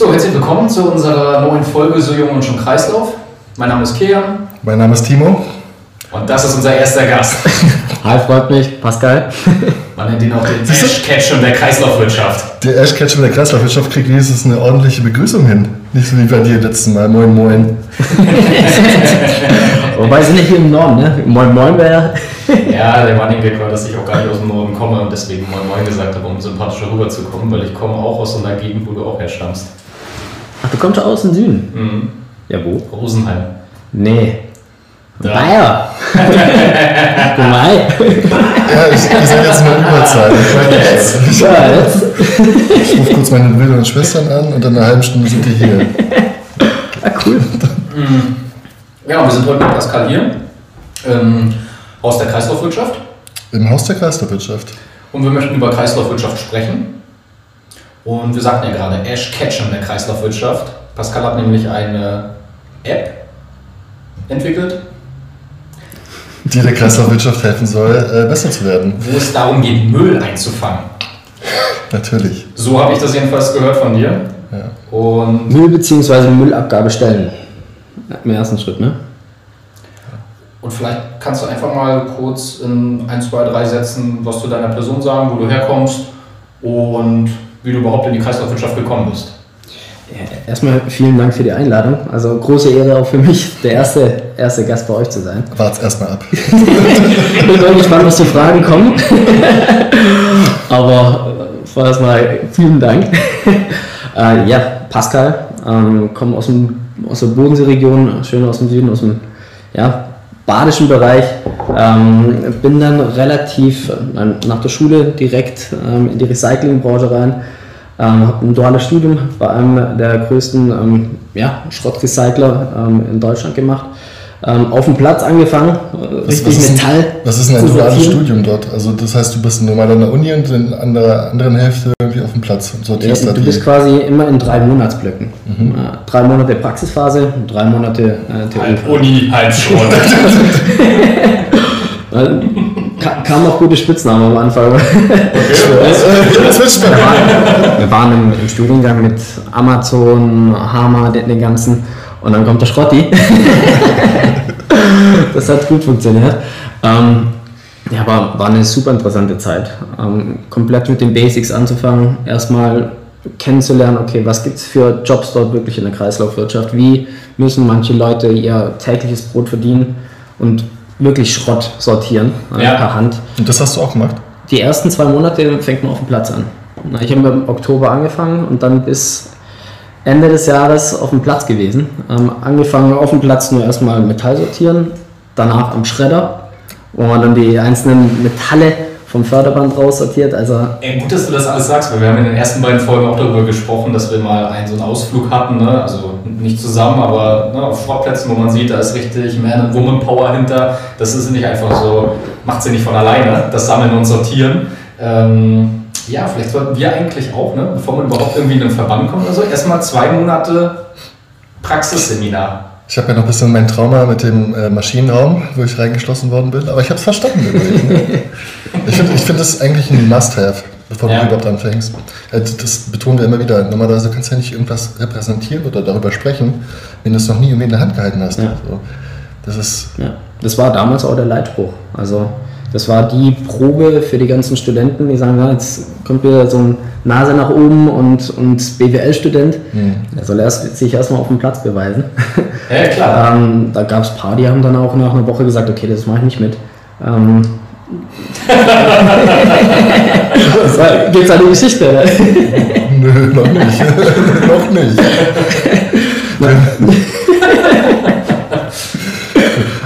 So, herzlich willkommen zu unserer neuen Folge So Jung und schon Kreislauf. Mein Name ist Kian Mein Name ist Timo. und das ist unser erster Gast. Hi, freut mich, Pascal. Man nennt ihn auch den Ash Ketchum der Kreislaufwirtschaft. Der Ash Ketchum der Kreislaufwirtschaft kriegt wenigstens eine ordentliche Begrüßung hin. Nicht so wie bei dir letzten Mal. Moin, moin. Wobei sind nicht hier im Norden, ne? Moin Moin wäre Ja, der Running Gag war, dass ich auch gar nicht aus dem Norden komme und deswegen Moin Moin gesagt habe, um sympathischer rüberzukommen, weil ich komme auch aus so einer Gegend, wo du auch herstammst. Ach, du kommst doch aus dem Süden. Mhm. Ja, wo? Rosenheim. Nee. Da. Bayer. Gemein. Ja, ich, ich sehe jetzt eine Überzeit. Ich, Ja, jetzt. ich rufe kurz meine Brüder und Schwestern an und in einer halben Stunde sind die hier. Ah, cool. Ja, wir sind heute mit Pascal hier ähm, aus der Kreislaufwirtschaft Im Haus der Kreislaufwirtschaft. und wir möchten über Kreislaufwirtschaft sprechen. Und wir sagten ja gerade Ash Ketchum der Kreislaufwirtschaft. Pascal hat nämlich eine App entwickelt, Die der Kreislaufwirtschaft helfen soll, äh, besser zu werden. wo es darum geht, Müll einzufangen. Natürlich. So habe ich das jedenfalls gehört von dir. Ja. Und Müll bzw. Müllabgabe stellen. Im ersten Schritt, ne? Und vielleicht kannst du einfach mal kurz in ein, zwei, drei Sätzen was zu deiner Person sagen, wo du herkommst und wie du überhaupt in die Kreislaufwirtschaft gekommen bist. Ja, erstmal vielen Dank für die Einladung. Also große Ehre auch für mich, der erste, erste Gast bei euch zu sein. Wart's erstmal ab. Ich bin mal gespannt, was für Fragen kommen. Aber äh, vorerst mal vielen Dank. äh, ja, Pascal, ähm, komme aus, dem, aus der Bodenseeregion, schön aus dem Süden, aus dem ja, badischen Bereich. Ähm, bin dann relativ äh, nach der Schule direkt ähm, in die Recyclingbranche rein. Ähm, habe ein duales Studium bei einem der größten ähm, ja, Schrottrecycler ähm, in Deutschland gemacht. Ähm, auf dem Platz angefangen, äh, richtig ist Metall. Ein, was ist denn ein duales. Studium dort? Also das heißt, du bist normal an der Uni und in der anderen Hälfte irgendwie auf dem Platz und Ja, sortierst da du bist quasi immer in drei Monatsblöcken. Äh, drei Monate Praxisphase, drei Monate äh, Theorie. Halb Uni, halb Schrott. Äh, ka- Kam auch gute Spitznamen am Anfang. Äh, Switch mal. Wir waren im, im Studiengang mit Amazon, Hammer, den ganzen. Und dann kommt der Schrotti. das hat gut funktioniert. Ähm, ja, war, war eine super interessante Zeit. Ähm, komplett mit den Basics anzufangen. Erstmal kennenzulernen, okay, was gibt es für Jobs dort wirklich in der Kreislaufwirtschaft? Wie müssen manche Leute ihr tägliches Brot verdienen und wirklich Schrott sortieren äh, Ja. per Hand? Und das hast du auch gemacht? Die ersten zwei Monate fängt man auf dem Platz an. Ich habe im Oktober angefangen und dann bis Ende des Jahres auf dem Platz gewesen. Ähm, angefangen auf dem Platz nur erstmal Metall sortieren, danach am Schredder, wo man dann die einzelnen Metalle vom Förderband raussortiert. Also Ey, gut, dass du das alles sagst, weil wir haben in den ersten beiden Folgen auch darüber gesprochen, dass wir mal einen so einen Ausflug hatten, ne? also nicht zusammen, aber ne, auf Schrottplätzen, wo man sieht, da ist richtig Man and Woman Power hinter. Das ist nicht einfach so, macht sie nicht von alleine, das Sammeln und Sortieren. Ähm, ja, vielleicht sollten wir eigentlich auch, ne, bevor man überhaupt irgendwie in einen Verband kommt oder so, erstmal zwei Monate Praxisseminar. Ich habe ja noch ein bisschen mein Trauma mit dem äh, Maschinenraum, wo ich reingeschlossen worden bin, aber ich habe es verstanden. ich finde ich find das eigentlich ein Must-Have, bevor Ja. du überhaupt anfängst. Äh, Das betonen wir immer wieder. Normalerweise kannst du ja nicht irgendwas repräsentieren oder darüber sprechen, wenn du es noch nie irgendwie in der Hand gehalten hast. Ja. So. Das ist Ja, das war damals auch der Leitspruch. Also das war die Probe für die ganzen Studenten, die sagen, ja, jetzt kommt wieder so ein Nase nach oben und, und BWL-Student. Der soll erst, sich erstmal auf dem Platz beweisen. Ja, klar. ähm, da gab es paar, die haben dann auch nach einer Woche gesagt, okay, das mache ich nicht mit. Ähm, war, gibt's eine Geschichte. Nö, noch nicht. noch nicht.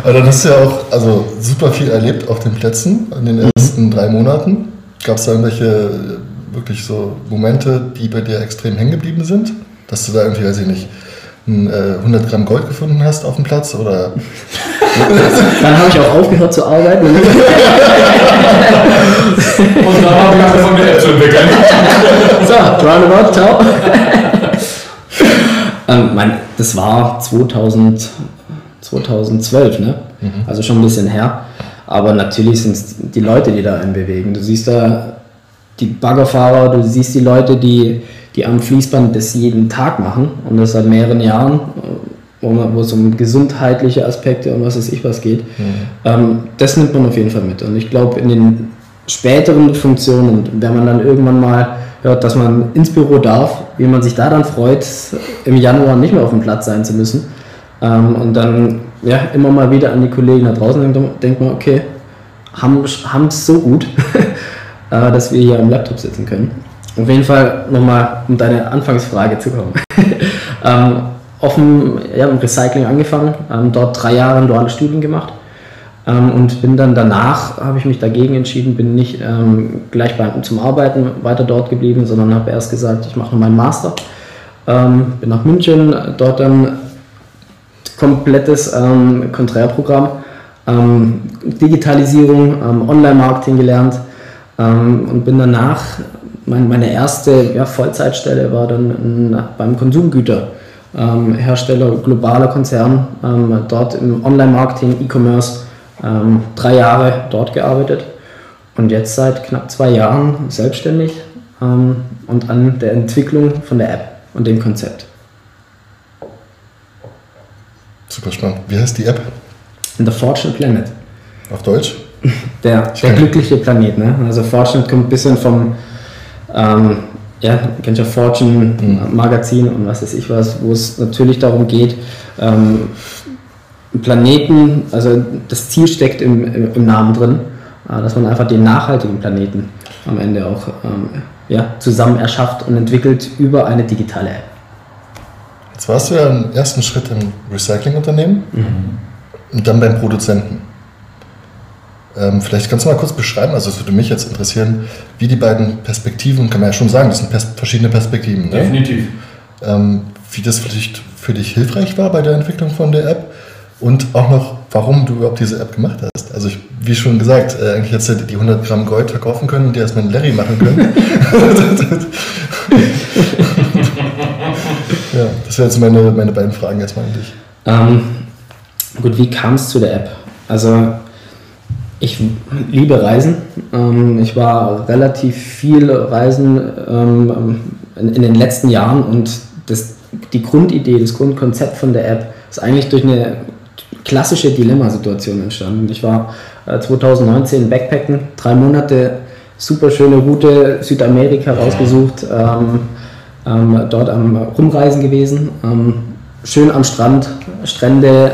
Aber dann hast du ja auch also, super viel erlebt auf den Plätzen in den ersten drei Monaten. Gab es da irgendwelche wirklich so Momente, die bei dir extrem hängen geblieben sind? Dass du da irgendwie, weiß ich nicht, ein, äh, 100 Gramm Gold gefunden hast auf dem Platz? Oder Dann habe ich auch aufgehört zu arbeiten. Und dann haben wir angefangen, eine App zu entwickeln. So, roundabout, ciao. ähm, mein, das war 2000, 2012, ne? Also schon ein bisschen her. Aber natürlich sind es die Leute, die da einen bewegen. Du siehst da die Baggerfahrer, du siehst die Leute, die, die am Fließband das jeden Tag machen und das seit mehreren Jahren, wo es um gesundheitliche Aspekte und was weiß ich was geht. Mhm. Ähm, das nimmt man auf jeden Fall mit. Und ich glaube, in den späteren Funktionen, wenn man dann irgendwann mal hört, dass man ins Büro darf, wie man sich da dann freut, im Januar nicht mehr auf dem Platz sein zu müssen. Ähm, und dann ja, immer mal wieder an die Kollegen da draußen denkt, denkt man, okay, haben es so gut, äh, dass wir hier am Laptop sitzen können. Auf jeden Fall nochmal, um deine Anfangsfrage zu kommen. ähm, offen, ja, im Recycling angefangen, ähm, dort drei Jahre ein duales Studium gemacht ähm, und bin dann danach, habe ich mich dagegen entschieden, bin nicht ähm, gleich beim, zum Arbeiten weiter dort geblieben, sondern habe erst gesagt, ich mache meinen Master. Ähm, bin nach München, dort dann komplettes ähm, Konträrprogramm, ähm, Digitalisierung, ähm, Online-Marketing gelernt und bin danach, mein, meine erste ja, Vollzeitstelle war dann in, beim Konsumgüterhersteller, globaler Konzern, dort im Online-Marketing, E-Commerce ähm, drei Jahre dort gearbeitet und jetzt seit knapp zwei Jahren selbstständig ähm, und an der Entwicklung von der App und dem Konzept. Super spannend. Wie heißt die App? The Fortunate Planet. Auf Deutsch? Der, der glückliche Planet. Ne? Also Fortunate kommt ein bisschen vom, ähm, ja, kennt ja Fortune mhm. Magazin und was weiß ich was, wo es natürlich darum geht, ähm, Planeten, also das Ziel steckt im, im Namen drin, äh, dass man einfach den nachhaltigen Planeten am Ende auch ähm, ja, zusammen erschafft und entwickelt über eine digitale App. Jetzt warst du ja im ersten Schritt im Recyclingunternehmen mhm. und dann beim Produzenten. Ähm, vielleicht kannst du mal kurz beschreiben, also es würde mich jetzt interessieren, wie die beiden Perspektiven, kann man ja schon sagen, das sind pers verschiedene Perspektiven. Ne? Definitiv. Ähm, wie das vielleicht für dich hilfreich war bei der Entwicklung von der App und auch noch, warum du überhaupt diese App gemacht hast. Also ich, wie schon gesagt, äh, eigentlich hättest du die 100 Gramm Gold verkaufen können und dir erstmal einen Larry machen können. das wären jetzt meine, meine beiden Fragen erstmal an dich. Ähm, gut, wie kam es zu der App? Also ich liebe Reisen. Ähm, ich war relativ viel Reisen ähm, in, den letzten Jahren und das, die Grundidee, das Grundkonzept von der App ist eigentlich durch eine klassische Dilemmasituation entstanden. Ich war äh, 2019 Backpacken, drei Monate, super schöne Route, Südamerika rausgesucht, ähm, dort am Rumreisen gewesen, ähm, schön am Strand, Strände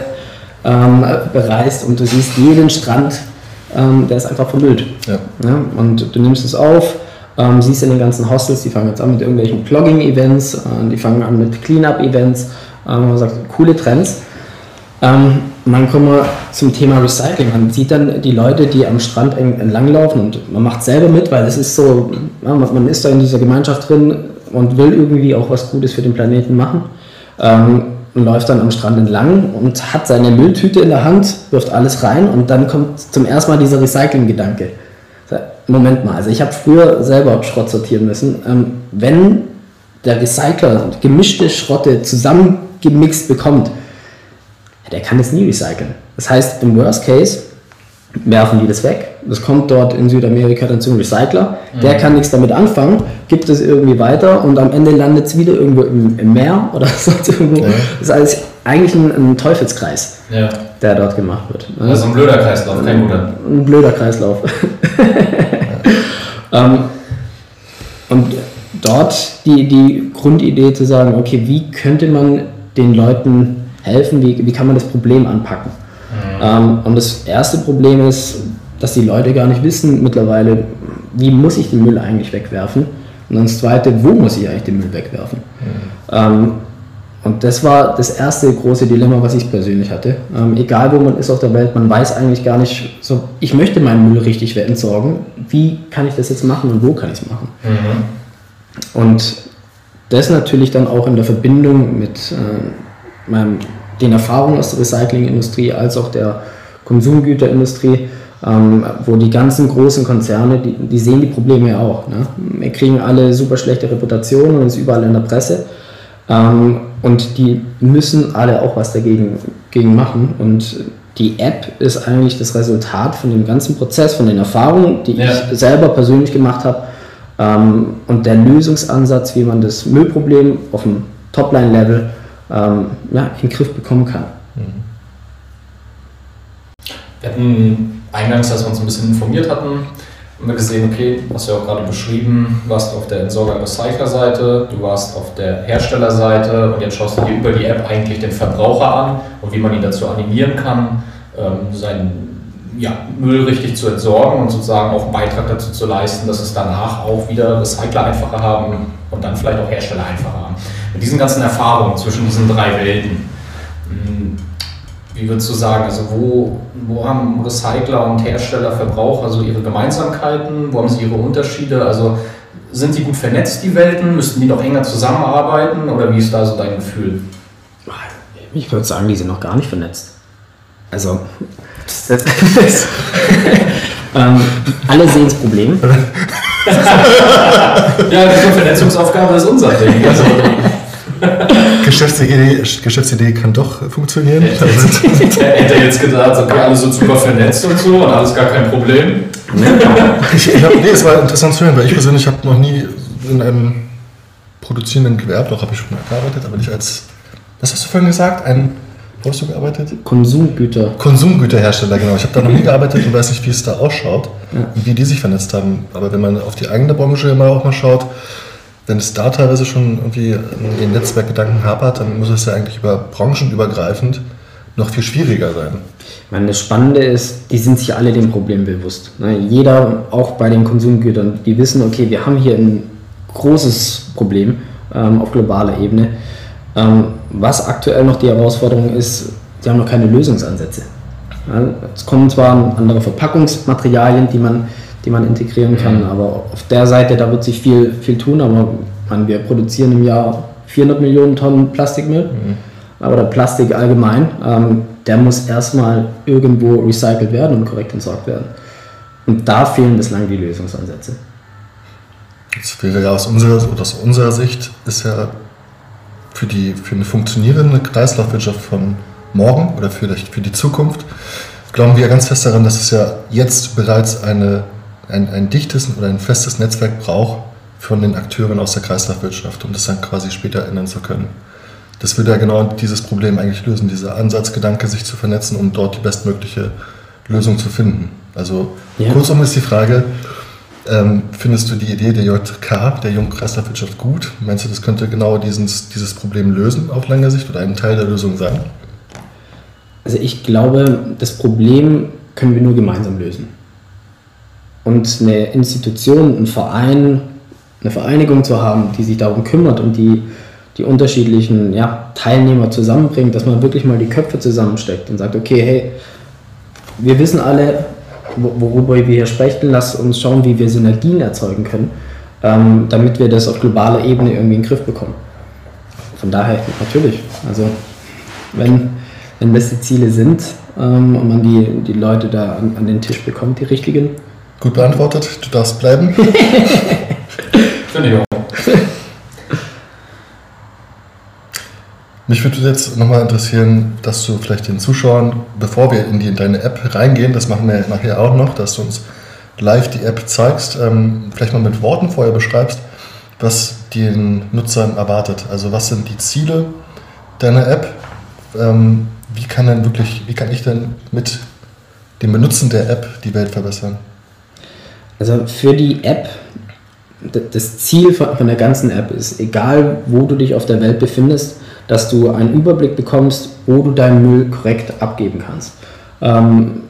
ähm, bereist und du siehst jeden Strand, ähm, der ist einfach vermüllt. Ja. Ja, und du nimmst es auf, ähm, siehst in den ganzen Hostels, die fangen jetzt an mit irgendwelchen Clogging-Events, äh, die fangen an mit Cleanup-Events, man sagt, coole Trends. Ähm, dann kommen wir zum Thema Recycling. Man sieht dann die Leute, die am Strand entlanglaufen und man macht selber mit, weil es ist so, man ist da in dieser Gemeinschaft drin und will irgendwie auch was Gutes für den Planeten machen. Ähm, läuft dann am Strand entlang und hat seine Mülltüte in der Hand, wirft alles rein und dann kommt zum ersten Mal dieser Recycling-Gedanke. Moment mal, also ich habe früher selber Schrott sortieren müssen. Ähm, wenn der Recycler gemischte Schrotte zusammengemixt bekommt, der kann das nie recyceln. Das heißt, im Worst Case werfen die das weg. Das kommt dort in Südamerika dann zum Recycler. Mhm. Der kann nichts damit anfangen, gibt es irgendwie weiter und am Ende landet es wieder irgendwo im, im, Meer oder sonst irgendwo. Ja. Das ist alles eigentlich ein, ein Teufelskreis, ja. der dort gemacht wird. Das ist ein blöder Kreislauf, kein guter. Ein blöder Kreislauf. ähm, und dort die, die Grundidee zu sagen, okay, wie könnte man den Leuten helfen, wie, wie kann man das Problem anpacken. Ähm, und das erste Problem ist, dass die Leute gar nicht wissen mittlerweile, wie muss ich den Müll eigentlich wegwerfen. Und dann das zweite, wo muss ich eigentlich den Müll wegwerfen. Mhm. Ähm, und das war das erste große Dilemma, was ich persönlich hatte. Ähm, egal wo man ist auf der Welt, man weiß eigentlich gar nicht, so, ich möchte meinen Müll richtig entsorgen. Wie kann ich das jetzt machen und wo kann ich es machen? Mhm. Und das natürlich dann auch in der Verbindung mit äh, meinem, den Erfahrungen aus der Recyclingindustrie als auch der Konsumgüterindustrie, ähm, wo die ganzen großen Konzerne, die, die sehen die Probleme ja auch. Ne? Wir kriegen alle super schlechte Reputationen und ist überall in der Presse. Ähm, und die müssen alle auch was dagegen, dagegen machen. Und die App ist eigentlich das Resultat von dem ganzen Prozess, von den Erfahrungen, die ja. ich selber persönlich gemacht habe, Ähm, und der Lösungsansatz, wie man das Müllproblem auf dem Topline-Level ähm, ja, in den Griff bekommen kann. Wir hatten eingangs, als wir uns ein bisschen informiert hatten, haben wir gesehen, okay, hast du ja auch gerade beschrieben, du warst auf der Entsorger-Recycler-Seite, du warst auf der Herstellerseite und jetzt schaust du dir über die App eigentlich den Verbraucher an und wie man ihn dazu animieren kann, ähm, seinen ja, Müll richtig zu entsorgen und sozusagen auch einen Beitrag dazu zu leisten, dass es danach auch wieder Recycler einfacher haben und dann vielleicht auch Hersteller einfacher haben. Mit diesen ganzen Erfahrungen zwischen diesen drei Welten, hm, wie würdest du sagen, also wo, wo haben Recycler und Hersteller, Verbraucher so ihre Gemeinsamkeiten, wo haben sie ihre Unterschiede? Also sind die gut vernetzt, die Welten? Müssten die noch enger zusammenarbeiten oder wie ist da so dein Gefühl? Ich würde sagen, die sind noch gar nicht vernetzt. Also, das, ähm, alle sehen das Problem. ja, die Vernetzungsaufgabe ist unser Ding. Also, Geschäftsidee, Geschäftsidee kann doch funktionieren. Hätte er jetzt gesagt, okay, alles so super vernetzt und so und alles gar kein Problem. ich, ich hab, nee, es war interessant zu hören, weil ich persönlich habe noch nie in einem produzierenden Gewerbe, doch habe ich schon gearbeitet, aber nicht als, was hast du vorhin gesagt, ein wo hast du gearbeitet? Konsumgüter. Konsumgüterhersteller, genau. Ich habe da noch nie gearbeitet und weiß nicht, wie es da ausschaut ja. und wie die sich vernetzt haben. Aber wenn man auf die eigene Branche mal auch mal schaut, wenn es da teilweise schon irgendwie den Netzwerkgedanken hapert, dann muss es ja eigentlich über branchenübergreifend noch viel schwieriger sein. Ich meine, das Spannende ist, die sind sich alle dem Problem bewusst. Ne? Jeder, auch bei den Konsumgütern, die wissen, okay, wir haben hier ein großes Problem ähm, auf globaler Ebene ähm, was aktuell noch die Herausforderung ist, sie haben noch keine Lösungsansätze. Ja, es kommen zwar andere Verpackungsmaterialien, die man, die man integrieren kann, aber auf der Seite, da wird sich viel, viel tun, aber man, wir produzieren im Jahr 400 Millionen Tonnen Plastikmüll, mhm. aber Plastik allgemein, ähm, der muss erstmal irgendwo recycelt werden und korrekt entsorgt werden. Und da fehlen bislang die Lösungsansätze. Das wäre ja aus unserer, aus unserer Sicht ist ja für, die, für eine funktionierende Kreislaufwirtschaft von morgen oder für, für die Zukunft glauben wir ganz fest daran, dass es ja jetzt bereits eine, ein, ein dichtes oder ein festes Netzwerk braucht von den Akteuren aus der Kreislaufwirtschaft, um das dann quasi später ändern zu können. Das würde ja genau dieses Problem eigentlich lösen, dieser Ansatzgedanke, sich zu vernetzen, um dort die bestmögliche Lösung zu finden. Also ja. kurzum ist die Frage, ähm, findest du die Idee der JK, der Jungkreislaufwirtschaft, gut? Meinst du, das könnte genau dieses, dieses Problem lösen auf lange Sicht oder ein Teil der Lösung sein? Also ich glaube, das Problem können wir nur gemeinsam lösen. Und eine Institution, ein Verein, eine Vereinigung zu haben, die sich darum kümmert und die die unterschiedlichen ja, Teilnehmer zusammenbringt, dass man wirklich mal die Köpfe zusammensteckt und sagt, okay, hey, wir wissen alle, worüber wir hier sprechen, lass uns schauen, wie wir Synergien erzeugen können, ähm, damit wir das auf globaler Ebene irgendwie in den Griff bekommen. Von daher natürlich, also wenn, wenn das die Ziele sind ähm, und man die, die Leute da an, an den Tisch bekommt, die richtigen. Gut beantwortet, du darfst bleiben. Finde ich auch. Mich würde jetzt nochmal interessieren, dass du vielleicht den Zuschauern, bevor wir in, die, in deine App reingehen, das machen wir nachher auch noch, dass du uns live die App zeigst, ähm, vielleicht mal mit Worten vorher beschreibst, was den Nutzern erwartet. Also was sind die Ziele deiner App? Ähm, wie kann denn wirklich, wie kann ich denn mit dem Benutzen der App die Welt verbessern? Also für die App, das Ziel von der ganzen App ist, egal wo du dich auf der Welt befindest, dass du einen Überblick bekommst, wo du deinen Müll korrekt abgeben kannst. Ähm,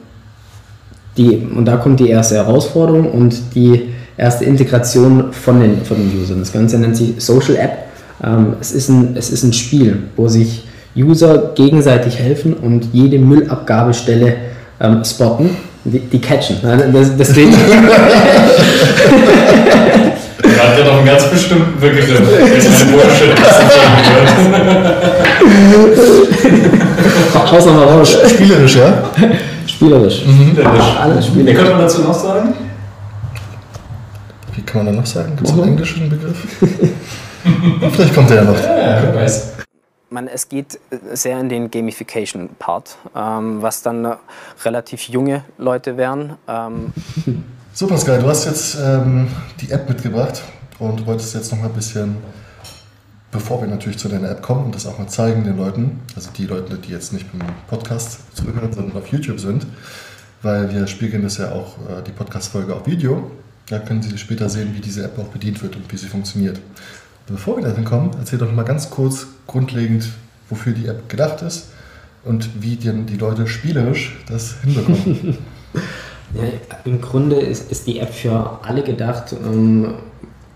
die, und da kommt die erste Herausforderung und die erste Integration von den, von den Usern. Das Ganze nennt sich Social App. Ähm, es, ist ein, es ist ein Spiel, wo sich User gegenseitig helfen und jede Müllabgabestelle ähm, spotten, die, die catchen. Das, deswegen. Er hat ja noch einen ganz bestimmten Begriff, den ein Bullshit Haus nochmal raus. Spielerisch, ja? Spielerisch. Mhm. Alles spielerisch. Wie könnte man dazu noch sagen? Wie kann man da noch sagen? Gibt es einen englischen Begriff? Vielleicht kommt der ja noch. Ja, wer weiß. Man, es geht sehr in den Gamification-Part, ähm, was dann relativ junge Leute wären. Ähm, So, Pascal, du hast jetzt ähm, die App mitgebracht und wolltest jetzt noch mal ein bisschen, bevor wir natürlich zu deiner App kommen und das auch mal zeigen den Leuten, also die Leute, die jetzt nicht beim Podcast zuhören, sondern auf YouTube sind, weil wir spiegeln das ja auch, äh, die Podcast-Folge auf Video. Da können Sie später sehen, wie diese App auch bedient wird und wie sie funktioniert. Bevor wir dahin kommen, erzähl doch mal ganz kurz grundlegend, wofür die App gedacht ist und wie denn die Leute spielerisch das hinbekommen. Ja, Im Grunde ist, ist die App für alle gedacht, um,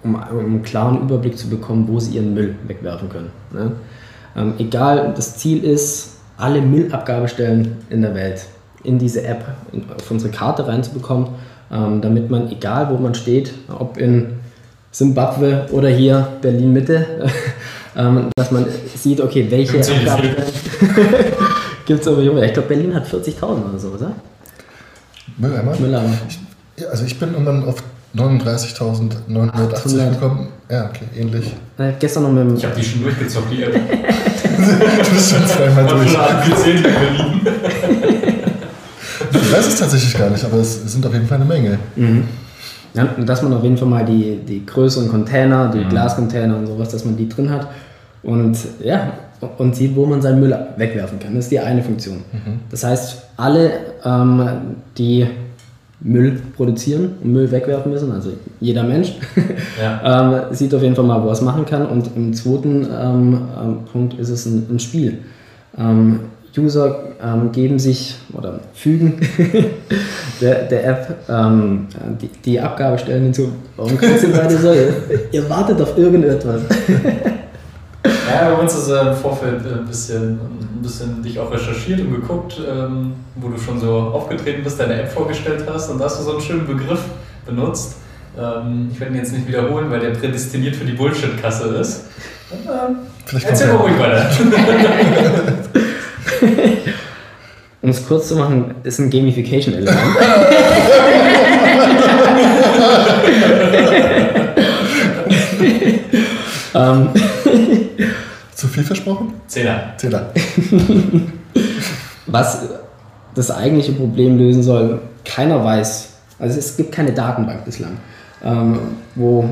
um, einen klaren Überblick zu bekommen, wo sie ihren Müll wegwerfen können. Ne? Ähm, egal, das Ziel ist, alle Müllabgabestellen in der Welt in diese App, in, auf unsere Karte reinzubekommen, ähm, damit man, egal wo man steht, ob in Simbabwe oder hier Berlin-Mitte, ähm, dass man sieht, okay, welche Abgabestellen gibt es aber Ich glaube, Berlin hat 40.000 oder so, oder? Mülleimer? Mülleimer. Ich, ja, also ich bin irgendwann auf 39.980 gekommen. Ja, okay, ähnlich. Äh, gestern noch mit dem. Ich habe die schon durchgezockt, die App. du bist schon zweimal durch. schon Berlin. Ich weiß es tatsächlich gar nicht, aber es sind auf jeden Fall eine Menge. Mhm. Ja, dass man auf jeden Fall mal die, die größeren Container, die mhm. Glascontainer und sowas, dass man die drin hat. Und ja, und sieht, wo man seinen Müll wegwerfen kann. Das ist die eine Funktion. Mhm. Das heißt, alle, ähm, die Müll produzieren und Müll wegwerfen müssen, also jeder Mensch, ja. ähm, sieht auf jeden Fall mal, wo er es machen kann. Und im zweiten ähm, ähm Punkt ist es ein, ein Spiel. Ähm, User ähm, geben sich oder fügen der, der App ähm, die, die Abgabestellen hinzu. Warum kannst du gerade so? Ihr wartet auf irgendetwas. Ja, bei uns ist äh, im Vorfeld äh, ein bisschen, ein bisschen dich auch recherchiert und geguckt, ähm, wo du schon so aufgetreten bist, deine App vorgestellt hast und da hast du so einen schönen Begriff benutzt. Ähm, ich werde ihn jetzt nicht wiederholen, weil der prädestiniert für die Bullshit-Kasse ist. Äh, erzähl mal ruhig weiter. um es kurz zu machen, ist ein Gamification-Element. ähm, zu viel versprochen? Zehner. Zehner. Was das eigentliche Problem lösen soll, keiner weiß. Also es gibt keine Datenbank bislang, ähm, wo,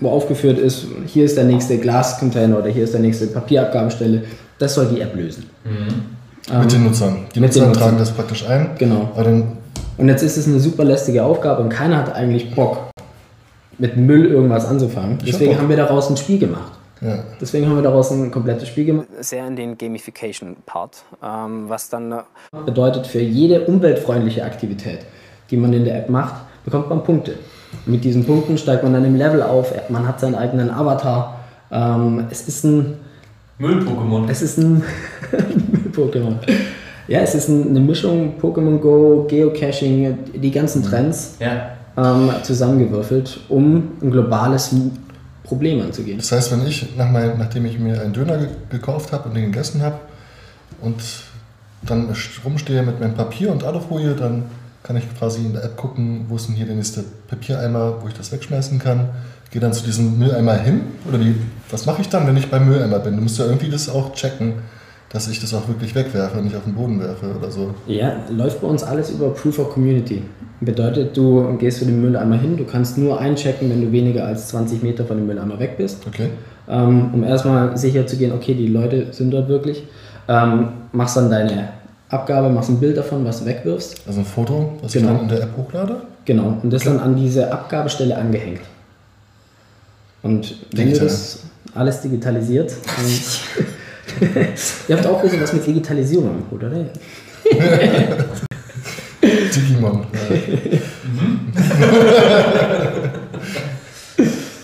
wo aufgeführt ist, hier ist der nächste Glascontainer oder hier ist der nächste Papierabgabestelle. Das soll die App lösen. Mhm. Ähm, mit den Nutzern. Die Nutzer tragen Nutzern. das praktisch ein. Genau. und jetzt ist es eine super lästige Aufgabe und keiner hat eigentlich Bock, mit Müll irgendwas anzufangen. Deswegen hab haben wir daraus ein Spiel gemacht. Ja. Deswegen haben wir daraus ein komplettes Spiel gemacht. Sehr in den Gamification-Part, ähm, was dann äh, bedeutet, für jede umweltfreundliche Aktivität, die man in der App macht, bekommt man Punkte. Mit diesen Punkten steigt man dann im Level auf, man hat seinen eigenen Avatar. Ähm, es ist ein Müll-Pokémon. Es ist ein Müll-Pokémon. Ja, es ist eine Mischung Pokémon Go, Geocaching, die ganzen Trends ja. ähm, zusammengewürfelt, um ein globales Problem anzugehen. Das heißt, wenn ich, nach mein, nachdem ich mir einen Döner ge gekauft habe und den gegessen habe und dann rumstehe mit meinem Papier und Alufolie, dann kann ich quasi in der App gucken, wo ist denn hier der nächste Papiereimer, wo ich das wegschmeißen kann. Gehe dann zu diesem Mülleimer hin oder die, was mache ich dann, wenn ich beim Mülleimer bin? Du musst ja irgendwie das auch checken dass ich das auch wirklich wegwerfe und nicht auf den Boden werfe oder so. Ja, läuft bei uns alles über Proof of Community. Bedeutet, du gehst für den Mülleimer hin, du kannst nur einchecken, wenn du weniger als 20 Meter von dem Mülleimer weg bist. Okay. Ähm, um erstmal sicher zu gehen, okay, die Leute sind dort wirklich. Ähm, machst dann deine Abgabe, machst ein Bild davon, was du wegwirfst. Also ein Foto, was genau. ich dann in der App hochlade? Genau, und das okay. dann an diese Abgabestelle angehängt. Und wenn Digital. du das alles digitalisiert, Ihr habt auch bisschen was mit Digitalisierung am Hut, oder? Digimon.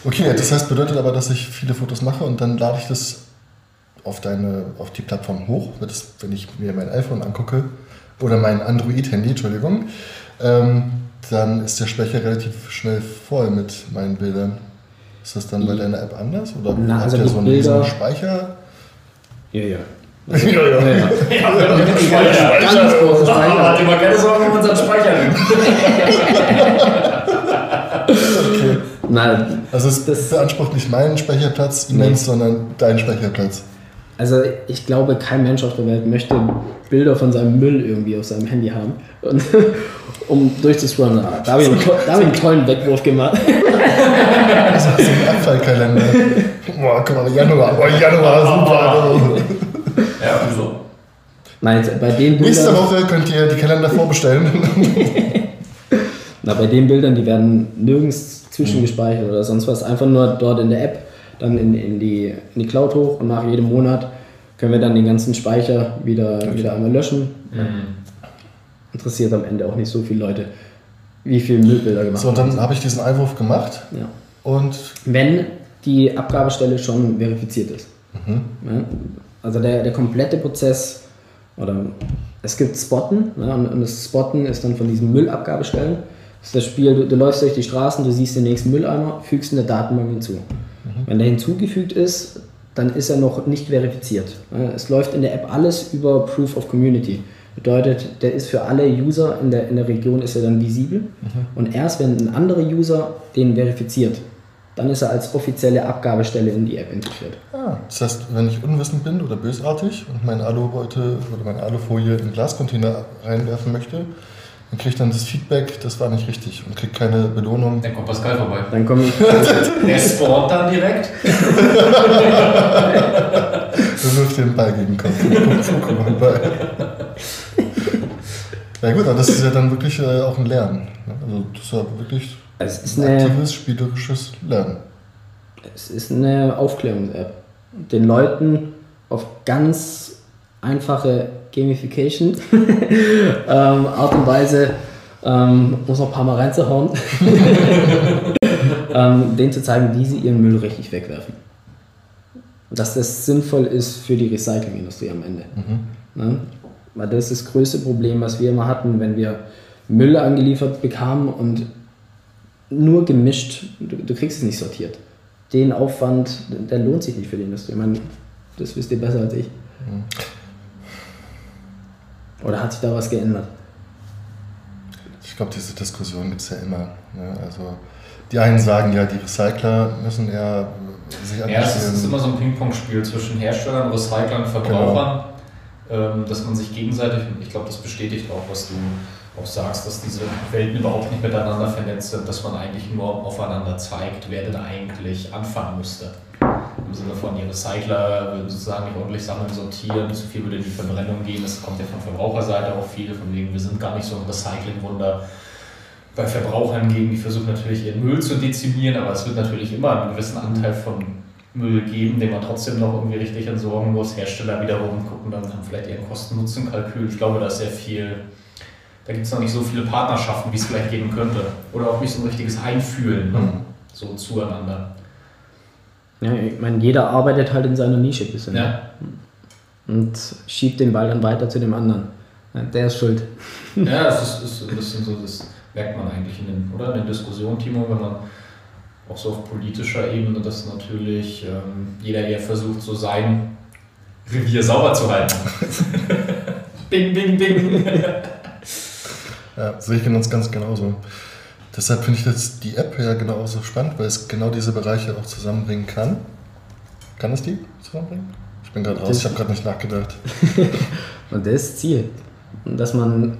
okay, das heißt, bedeutet aber, dass ich viele Fotos mache und dann lade ich das auf, deine, auf die Plattform hoch, wenn ich mir mein iPhone angucke oder mein Android-Handy, Entschuldigung, ähm, dann ist der Speicher relativ schnell voll mit meinen Bildern. Ist das dann bei deiner App anders? Oder Na, also habt ihr so einen Bilder, Speicher? Ja, ja. Also, ja, ja. ja, ja. ja Speicher. Ganz großes Speicher. Hat immer keine Sorgen um unseren Speicher. okay. Nein. Also es das beansprucht nicht meinen Speicherplatz immens, nee. sondern deinen Speicherplatz. Also ich glaube, kein Mensch auf der Welt möchte Bilder von seinem Müll irgendwie auf seinem Handy haben. Und, um durchzuscrollen. Da habe ich, da hab ich einen tollen Wegwurf gemacht. Das ist ein Abfallkalender. Boah, guck mal, Januar. Boah, Januar, super. Ja, wieso? Nein, bei den Nächste Bildern, Woche könnt ihr die Kalender vorbestellen. na, bei den Bildern, die werden nirgends zwischengespeichert oder sonst was. Einfach nur dort in der App, dann in, in, die, in die Cloud hoch und nach jedem Monat können wir dann den ganzen Speicher wieder, wieder einmal löschen. Interessiert am Ende auch nicht so viele Leute, wie viele Müllbilder gemacht So, und dann habe ich diesen Einwurf gemacht Ja. und wenn die Abgabestelle schon verifiziert ist. Ja, also der, der komplette Prozess, oder es gibt Spotten, ja, und, und das Spotten ist dann von diesen Müllabgabestellen. Das ist das Spiel, du, du läufst durch die Straßen, du siehst den nächsten Mülleimer, fügst in der Datenbank hinzu. Wenn der hinzugefügt ist, dann ist er noch nicht verifiziert. Es läuft in der App alles über Proof of Community. Bedeutet, der ist für alle User in der, in der Region ist er dann visibel. Und erst wenn ein anderer User den verifiziert, dann ist er als offizielle Abgabestelle in die App integriert. Ah, das heißt, wenn ich unwissend bin oder bösartig und meine Alubeutel oder meine Alufolie in den Glascontainer reinwerfen möchte, dann kriege ich dann das Feedback, das war nicht richtig und kriege keine Belohnung. Dann kommt Pascal vorbei. Dann kommen Der spawnt dann direkt. Du wirft dir den Ball gegen den Kopf. Ja gut, aber das ist ja dann wirklich äh, auch ein Lernen. ne? Also das ist ja wirklich es ist ein aktives, spielerisches Lernen. es ist eine Aufklärungs-App. Den Leuten auf ganz einfache Gamification ähm, Art und Weise, ähm, muss noch ein paar Mal reinzuhauen, ähm, denen zu zeigen, wie sie ihren Müll richtig wegwerfen. Dass das sinnvoll ist für die Recyclingindustrie am Ende. Ne? Weil das ist das größte Problem, was wir immer hatten, wenn wir Müll angeliefert bekamen und nur gemischt, du, du kriegst es nicht sortiert. Den Aufwand, der lohnt sich nicht für die Industrie. Ich meine, das wisst ihr besser als ich. Oder hat sich da was geändert? Ich glaube, diese Diskussion gibt es ja immer. Ne? Also die einen sagen ja, die Recycler müssen eher sich Ja, das ist, ist engagieren. immer so ein Ping-Pong-Spiel zwischen Herstellern, Recyclern, Verbrauchern, ähm, dass man sich gegenseitig, ich glaube, das bestätigt auch, was du auch sagst, dass diese Welten überhaupt nicht miteinander vernetzt sind, dass man eigentlich nur aufeinander zeigt, wer denn eigentlich anfangen müsste. Im Sinne von, die Recycler würden sozusagen nicht ordentlich sammeln, sortieren, zu viel würde in die Verbrennung gehen. Das kommt ja von Verbraucherseite auch viel, von wegen, wir sind gar nicht so ein Recycling-Wunder bei Verbrauchern gegen, die versuchen natürlich ihren Müll zu dezimieren, aber es wird natürlich immer einen gewissen Anteil von Müll geben, den man trotzdem noch irgendwie richtig entsorgen muss. Hersteller wiederum gucken dann haben vielleicht ihren Kosten-Nutzen-Kalkül. Ich glaube, da ist sehr viel, da gibt es noch nicht so viele Partnerschaften, wie es vielleicht geben könnte. Oder auch nicht so ein richtiges Einfühlen, ne? Mhm. so zueinander. Ja, ich meine, jeder arbeitet halt in seiner Nische ein bisschen. Ja. Und schiebt den Ball dann weiter zu dem anderen. Der ist schuld. Ja, das ist, ist ein bisschen so, das merkt man eigentlich in den, oder? in den Diskussionen, Timo, wenn man auch so auf politischer Ebene, dass natürlich ähm, jeder eher versucht, so sein Revier sauber zu halten. bing, bing, bing. Ja, sehe ich ganz, ganz genauso. Deshalb finde ich jetzt die App ja genauso spannend, weil es genau diese Bereiche auch zusammenbringen kann. Kann es die zusammenbringen? Ich bin gerade raus, ich habe gerade nicht nachgedacht. Und das ist das Ziel. Dass man,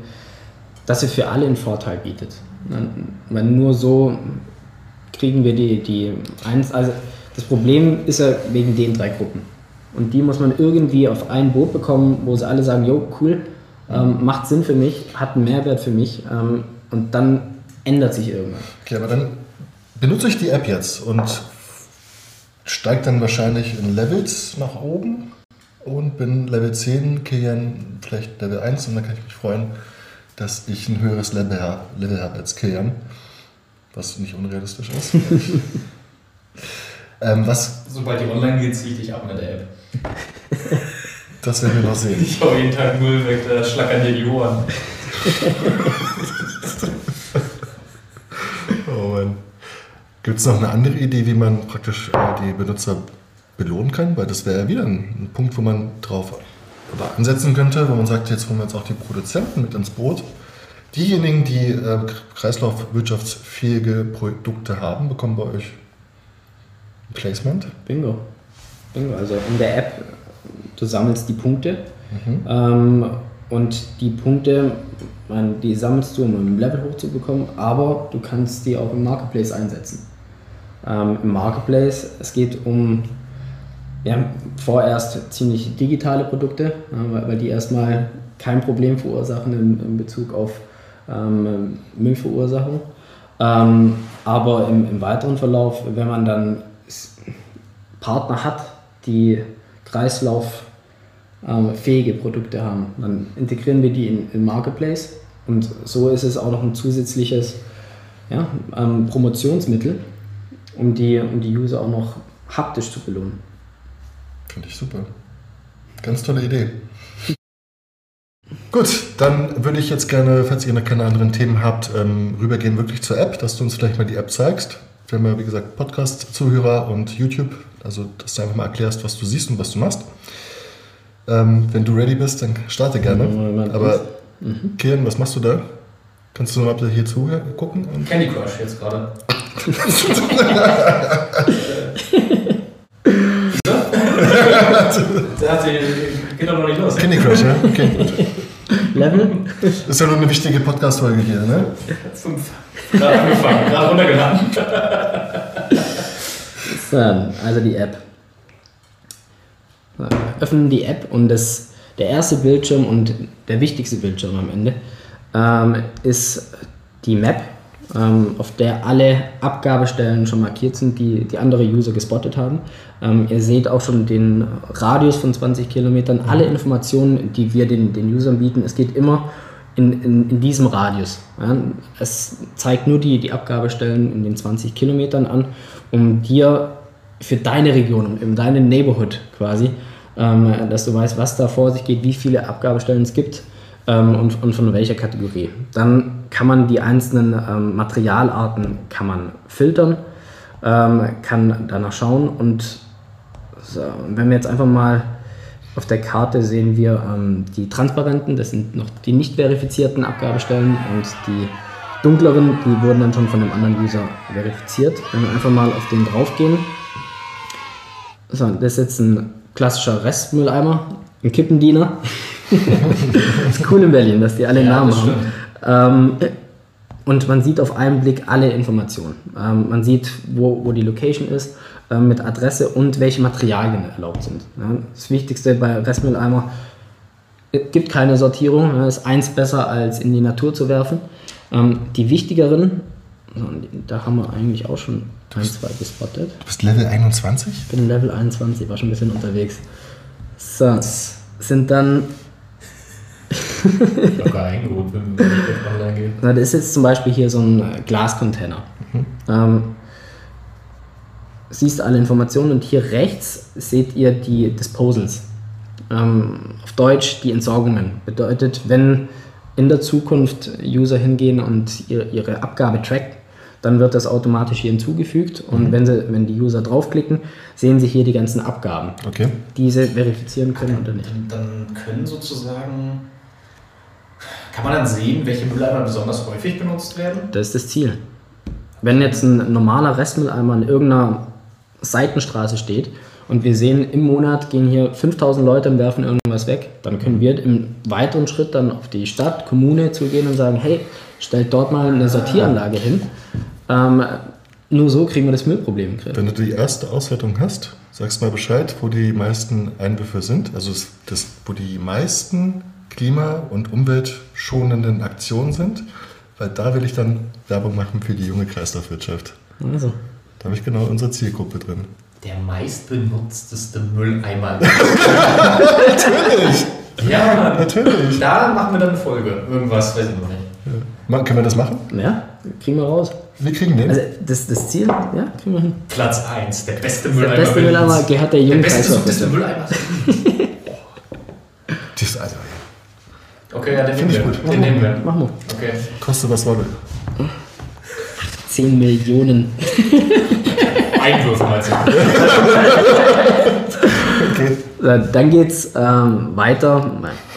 dass sie für alle einen Vorteil bietet. Weil nur so kriegen wir die, die eins, also das Problem ist ja wegen den drei Gruppen. Und die muss man irgendwie auf ein Boot bekommen, wo sie alle sagen, jo, cool, ähm, macht Sinn für mich, hat einen Mehrwert für mich ähm, und dann ändert sich irgendwas. Okay, aber dann benutze ich die App jetzt und steige dann wahrscheinlich in Levels nach oben und bin Level 10, Kilian vielleicht Level 1 und dann kann ich mich freuen, dass ich ein höheres Level habe, Level habe als Kilian, was nicht unrealistisch ist. ähm, was, Sobald die online geht, ziehe ich dich ab mit der App. das werden wir noch sehen. Ich hau jeden Tag Müll weg, da schlackern dir die Ohren. Oh Mann. Gibt es noch eine andere Idee, wie man praktisch äh, die Benutzer belohnen kann? Weil das wäre ja wieder ein, ein Punkt, wo man drauf oder ansetzen könnte, wo man sagt, jetzt holen wir jetzt auch die Produzenten mit ins Boot. Diejenigen, die äh, kreislaufwirtschaftsfähige Produkte haben, bekommen bei euch ein Placement. Bingo. Bingo. Also in der App, du sammelst die Punkte. Ähm, und die Punkte, man, die sammelst du, um ein Level hochzubekommen, aber du kannst die auch im Marketplace einsetzen. Ähm, Im Marketplace, es geht um ja, vorerst ziemlich digitale Produkte, ja, weil, weil die erstmal kein Problem verursachen in, in Bezug auf ähm, Müllverursachung. Ähm, aber im, im, weiteren Verlauf, wenn man dann Partner hat, die kreislauffähige ähm, Produkte haben, dann integrieren wir die in, in Marketplace und so ist es auch noch ein zusätzliches ja, ähm, Promotionsmittel, um die, um die User auch noch haptisch zu belohnen. Finde ich super. Ganz tolle Idee. Gut, dann würde ich jetzt gerne, falls ihr noch keine anderen Themen habt, ähm, rübergehen wirklich zur App, dass du uns vielleicht mal die App zeigst. Wir haben ja, wie gesagt, Podcast-Zuhörer und YouTube, also dass du einfach mal erklärst, was du siehst und was du machst. Ähm, wenn du ready bist, dann starte gerne. Mhm, Aber mhm. Kian, was machst du da? Kannst du mal hier zugucken? Candy Crush jetzt gerade. Der hat die, geht doch noch nicht los. Candy Crush, ja? Okay, gut. Level? Das ist ja nur eine wichtige Podcast-Folge hier, ne? Fünf. Gerade angefangen, gerade runtergeladen. So, also die App. Öffnen die App und das, der erste Bildschirm und der wichtigste Bildschirm am Ende ähm, ist die Map, auf der alle Abgabestellen schon markiert sind, die, die andere User gespottet haben. Ähm, ihr seht auch schon den Radius von 20 Kilometern, alle. Informationen, die wir den, den Usern bieten. Es geht immer in, in, in diesem Radius. Ja. Es zeigt nur die, die Abgabestellen in den 20 Kilometern an, um dir für deine Region, in deinem Neighborhood quasi, ähm, dass du weißt, was da vor sich geht, wie viele Abgabestellen es gibt ähm, und, und von welcher Kategorie. Dann kann man die einzelnen ähm, Materialarten kann man filtern, ähm, kann danach schauen und so, wenn wir jetzt einfach mal auf der Karte sehen wir ähm, die transparenten, das sind noch die nicht verifizierten Abgabestellen und die dunkleren, die wurden dann schon von einem anderen User verifiziert. Wenn wir einfach mal auf den draufgehen, so, das ist jetzt ein klassischer Restmülleimer, ein Kippendiener. das ist cool in Berlin, dass die alle ja, Namen haben. Ähm, und man sieht auf einen Blick alle Informationen. Ähm, man sieht, wo, wo die Location ist, äh, mit Adresse und welche Materialien erlaubt sind. Ja, das Wichtigste bei Restmülleimer gibt keine Sortierung, ja, ist eins besser als in die Natur zu werfen. Ähm, die wichtigeren, da haben wir eigentlich auch schon ein, zwei gespottet. Du bist Level 21? Ich bin Level 21, war schon ein bisschen unterwegs. So, sind dann Locker eingeholt, wenn man online geht. Na, das ist jetzt zum Beispiel hier so ein äh, Glascontainer. Mhm. Ähm, siehst alle Informationen und hier rechts seht ihr die Disposals. Ähm, auf Deutsch die Entsorgungen. Bedeutet, wenn in der Zukunft User hingehen und ihre, ihre Abgabe tracken, dann wird das automatisch hier hinzugefügt und mhm. wenn, sie, wenn die User draufklicken, sehen sie hier die ganzen Abgaben, okay. die sie verifizieren können oder nicht. Dann können sozusagen kann man dann sehen, welche Mülleimer besonders häufig benutzt werden? Das ist das Ziel. Wenn jetzt ein normaler Restmülleimer in irgendeiner Seitenstraße steht und wir sehen, im Monat gehen hier 5000 Leute und werfen irgendwas weg, dann können wir im weiteren Schritt dann auf die Stadt, Kommune zugehen und sagen, hey, stellt dort mal eine Sortieranlage hin. Ähm, nur so kriegen wir das Müllproblem Griff. Wenn du die erste Auswertung hast, sagst mal Bescheid, wo die meisten Einwürfe sind, also das, wo die meisten klima- und umweltschonenden Aktionen sind, weil da will ich dann Werbung machen für die junge Kreislaufwirtschaft. Also. Da habe ich genau unsere Zielgruppe drin. Der meistbenutzteste Mülleimer. natürlich! Ja, natürlich. Da machen wir dann eine Folge. Irgendwas, weiß ich noch nicht. Ja. Können wir das machen? Ja, kriegen wir raus. Wir kriegen den. Also das, das Ziel, ja, kriegen wir hin. Platz 1, der beste Mülleimer. Der beste Mülleimer gehört der jungen Der beste Mülleimer. das, also, Okay, ja, den nehmen wir. Gut. Den nehmen wir. Machen wir. Okay. Kostet was wolle. 10 Millionen. Einwürfe okay. Dann geht's ähm, weiter.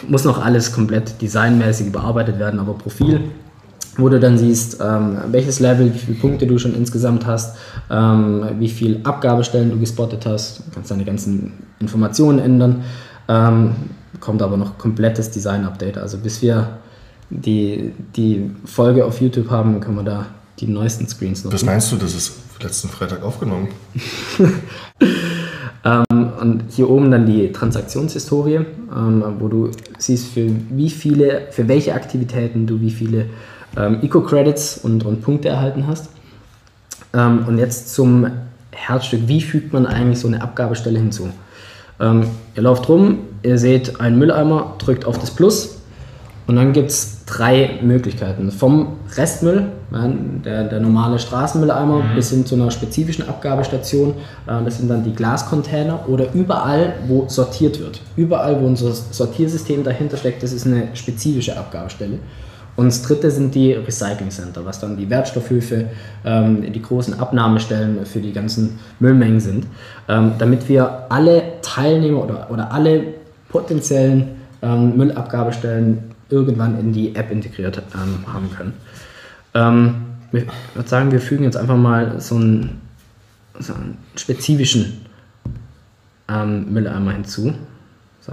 Muss noch alles komplett designmäßig überarbeitet werden, aber Profil wo du dann siehst, ähm, welches Level, wie viele Punkte du schon insgesamt hast, ähm, wie viele Abgabestellen du gespottet hast, du kannst deine ganzen Informationen ändern. Kommt aber noch komplettes Design-Update. Also bis wir die, die Folge auf YouTube haben, können wir da die neuesten Screens Was nutzen. meinst du, das ist letzten Freitag aufgenommen? Ähm, und hier oben dann die Transaktionshistorie, ähm, wo du siehst, für wie viele, für welche Aktivitäten du wie viele ähm, Eco-Credits und, und Punkte erhalten hast. Ähm, und jetzt zum Herzstück, wie fügt man eigentlich so eine Abgabestelle hinzu? Ähm, ihr lauft rum, ihr seht einen Mülleimer, drückt auf das Plus und dann gibt es drei Möglichkeiten. Vom Restmüll, der, der normale Straßenmülleimer, bis hin zu einer spezifischen Abgabestation. Äh, das sind dann die Glascontainer oder überall, wo sortiert wird. Überall, wo unser Sortiersystem dahinter steckt, das ist eine spezifische Abgabestelle. Und das dritte sind die Recycling Center, was dann die Wertstoffhöfe, ähm, die großen Abnahmestellen für die ganzen Müllmengen sind, ähm, damit wir alle Teilnehmer oder, oder alle potenziellen ähm, Müllabgabestellen irgendwann in die App integriert ähm, haben können. Ähm, ich würde sagen, wir fügen jetzt einfach mal so einen, so einen spezifischen ähm, Mülleimer hinzu. So,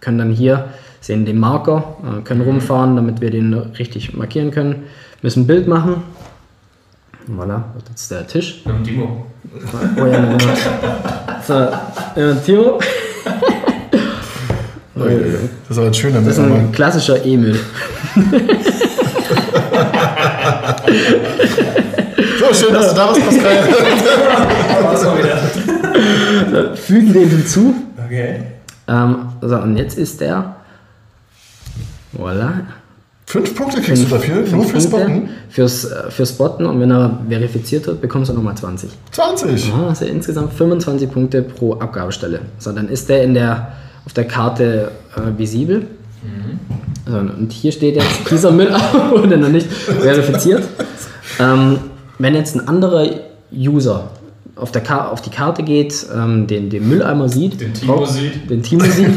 können dann hier sehen den Marker, äh, können rumfahren, damit wir den richtig markieren können. Müssen ein Bild machen. Voilà, das ist der Tisch. Mit dem Timo. Oh ja, genau. So, äh, Timo, Das ist aber ein schöner das ist ein klassischer E-Müll. So, schön, dass du da bist, Pascal. Fügen den hinzu. Okay. Ähm, so, und jetzt ist der. Voilà. Fünf Punkte kriegst du dafür, nur fürs Punkte Botten. Fürs, äh, fürs Botten und wenn er verifiziert wird, bekommst du nochmal 20. 20. Ja, also insgesamt 25 Punkte pro Abgabestelle. So, dann ist der in der, auf der Karte äh, visibel. So, und hier steht jetzt, dieser Mülleimer wurde noch nicht verifiziert. Ähm, wenn jetzt ein anderer User auf, der Ka auf die Karte geht, ähm, den, den Mülleimer sieht, Den Timo sieht. den Timo sieht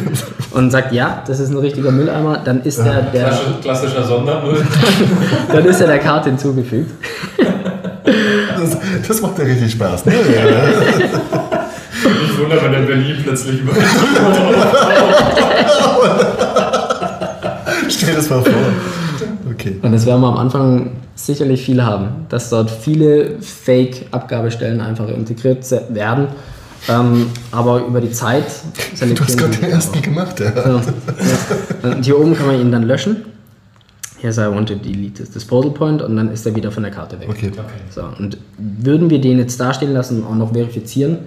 und sagt, ja, das ist ein richtiger Mülleimer, dann ist der, der, Klassischer, klassischer Sondermüll. dann ist er der Karte hinzugefügt. Das, das macht ja richtig Spaß. Ne? Ich wundere, wenn in Berlin plötzlich über. Stell das mal vor. Okay. Und das werden wir am Anfang sicherlich viele haben, dass dort viele Fake-Abgabestellen einfach integriert werden. Ähm, aber über die Zeit Du hast selektieren gerade den ersten gemacht, ja. Ja. Und hier oben kann man ihn dann löschen. Hier sei I want to delete this disposal point und dann ist er wieder von der Karte weg. Okay. So, und würden wir den jetzt dastehen lassen und auch noch verifizieren,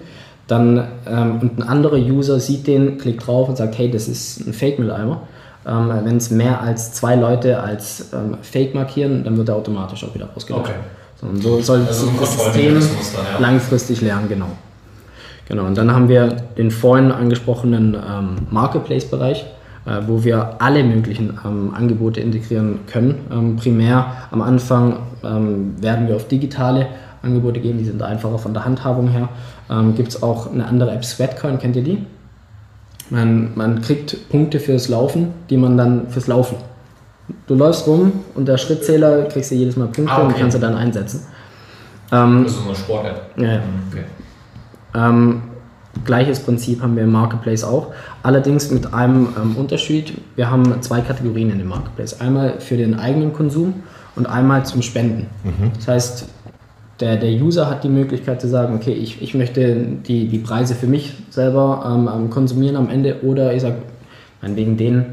dann ähm, und ein anderer User sieht den, klickt drauf und sagt, hey, das ist ein Fake-Mülleimer. Ähm, Wenn es mehr als zwei Leute als ähm, Fake markieren, dann wird er automatisch auch wieder ausgelöscht. Okay. So, und so soll Also das System ja. langfristig lernen, genau. Genau, und dann haben wir den vorhin angesprochenen ähm, Marketplace-Bereich, äh, wo wir alle möglichen ähm, Angebote integrieren können. Ähm, primär am Anfang ähm, werden wir auf digitale Angebote gehen, die sind einfacher von der Handhabung her. Ähm, Gibt es auch eine andere App, Sweatcoin, kennt ihr die? Man, man kriegt Punkte fürs Laufen, die man dann fürs Laufen. Du läufst rum und der Schrittzähler kriegst du jedes Mal Punkte Ah, okay. und kannst du dann einsetzen. Ähm, Das ist so eine Sport-App. ja, ja. Okay. Ähm, gleiches Prinzip haben wir im Marketplace auch. Allerdings mit einem ähm, Unterschied. Wir haben zwei Kategorien in dem Marketplace. Einmal für den eigenen Konsum und einmal zum Spenden. Das heißt, der, der User hat die Möglichkeit zu sagen, okay, ich, ich möchte die, die Preise für mich selber ähm, ähm, konsumieren am Ende oder ich sage, wegen den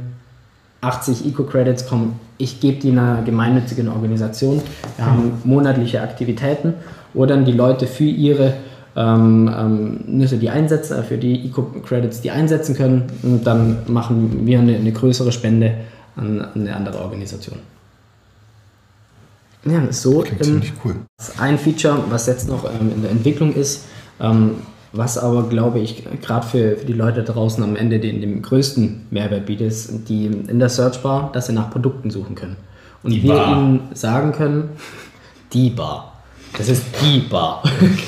80 Eco-Credits kommen, ich gebe die einer gemeinnützigen Organisation. Wir haben monatliche Aktivitäten, wo dann die Leute für ihre ähm, ähm, Nüsse die einsetzen, äh, für die Eco-Credits die einsetzen können und dann machen wir eine, eine größere Spende an, an eine andere Organisation. Ja, so Klingt ähm, ziemlich cool. das ist ein Feature, was jetzt noch ähm, in der Entwicklung ist, ähm, was aber, glaube ich, gerade für, für die Leute draußen am Ende den, den größten Mehrwert bietet, ist die in der Searchbar, dass sie nach Produkten suchen können. Und Die wir Bar. ihnen sagen können, die Bar. Das ist die Bar.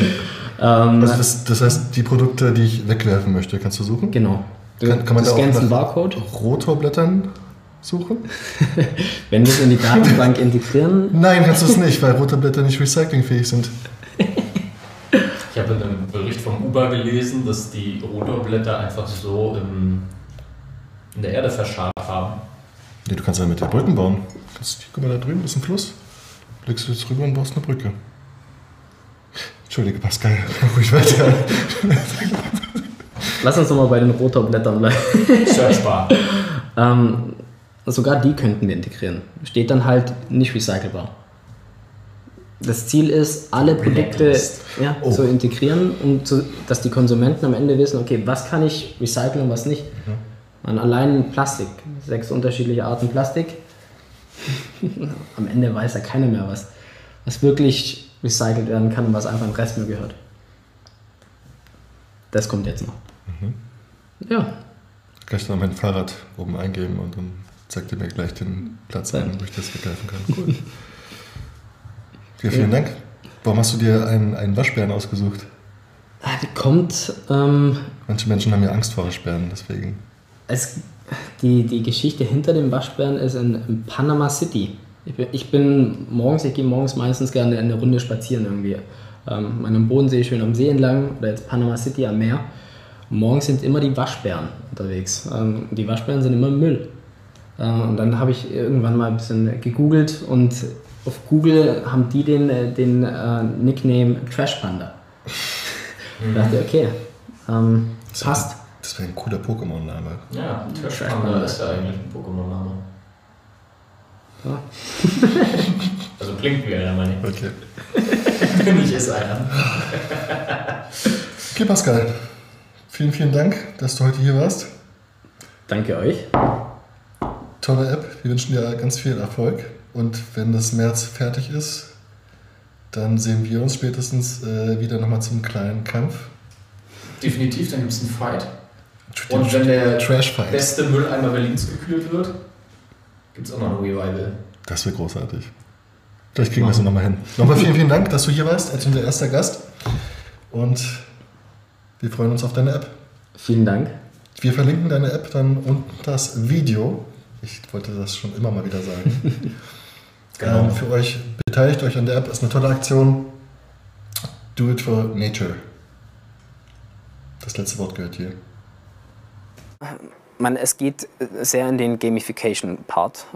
ähm, Also das, das heißt, die Produkte, die ich wegwerfen möchte, kannst du suchen? genau. Du, Kann- kann man du da auch scannst einen nach- Barcode. Rotorblättern suchen? Wenn wir es in die Datenbank integrieren, Nein, kannst du es nicht, weil Rotorblätter nicht recyclingfähig sind. Ich habe in einem Bericht vom Uber gelesen, dass die Rotorblätter einfach so im, in der Erde verscharrt haben. Nee, du kannst ja mit der Brücken bauen. Das, guck mal, da drüben ist ein Fluss. Blickst du jetzt rüber und baust eine Brücke. Entschuldige, Pascal, ruhig weiter. Lass uns doch mal bei den Rotorblättern bleiben. Searchbar. ähm, sogar die könnten wir integrieren. Steht dann halt nicht recycelbar. Das Ziel ist, alle Produkte ja, Oh. zu integrieren, um zu, dass die Konsumenten am Ende wissen, okay, was kann ich recyceln und was nicht. Man, allein Plastik, sechs unterschiedliche Arten Plastik. am Ende weiß ja keiner mehr, was, was wirklich recycelt werden kann und was einfach in den Restmüll gehört. Das kommt jetzt noch. Ja, Gleich noch mein Fahrrad oben eingeben und dann zeigt ihr mir gleich den Platz an, wo ich das weghelfen kann. Cool. Ja, vielen Dank. Warum hast du dir einen, einen Waschbären ausgesucht? kommt ähm, Manche Menschen haben ja Angst vor Waschbären, deswegen. Es, die, die Geschichte hinter dem Waschbären ist in, in Panama City. Ich bin, ich bin morgens, ich gehe morgens meistens gerne eine Runde spazieren irgendwie. Ähm, an einem Bodensee schön am See entlang oder jetzt Panama City am Meer. Morgens sind immer die Waschbären unterwegs. Ähm, die Waschbären sind immer im Müll. Äh, und dann habe ich irgendwann mal ein bisschen gegoogelt und auf Google haben die den, äh, den äh, Nickname Trash Panda. Ich dachte, okay, ähm, passt. Das wäre ein cooler Pokémon-Name. Ja, Trashpanda ist ja eigentlich ein Pokémon-Name. Ja. Also klingt wie einer, meine Okay. ich. Nicht ist einer. Okay, Pascal. Vielen, vielen Dank, dass du heute hier warst. Danke euch. Tolle App. Wir wünschen dir ganz viel Erfolg. Und wenn das März fertig ist, dann sehen wir uns spätestens äh, wieder nochmal zum kleinen Kampf. Definitiv, dann gibt es einen Fight. Und wenn der Trash Fight. beste Mülleimer Berlins gekühlt wird, gibt es auch noch ein Revival. Das wäre großartig. Vielleicht kriegen wir es nochmal hin. Nochmal vielen, vielen Dank, dass du hier warst als unser erster Gast. Und wir freuen uns auf deine App. Vielen Dank. Wir verlinken deine App dann unten das Video. Ich wollte das schon immer mal wieder sagen. Genau. Ähm, für euch, beteiligt euch an der App, ist eine tolle Aktion. Do it for nature. Das letzte Wort gehört hier. Man, es geht sehr in den Gamification-Part.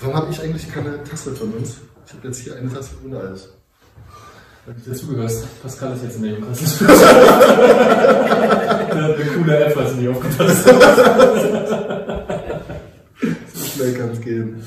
Warum habe ich eigentlich keine Tasse von uns? Ich habe jetzt hier eine Tasse ohne alles. Wenn du dir zugehörst, Pascal ist jetzt in der hat eine coole App, falls du nicht aufgepasst hast. So schnell kann es gehen.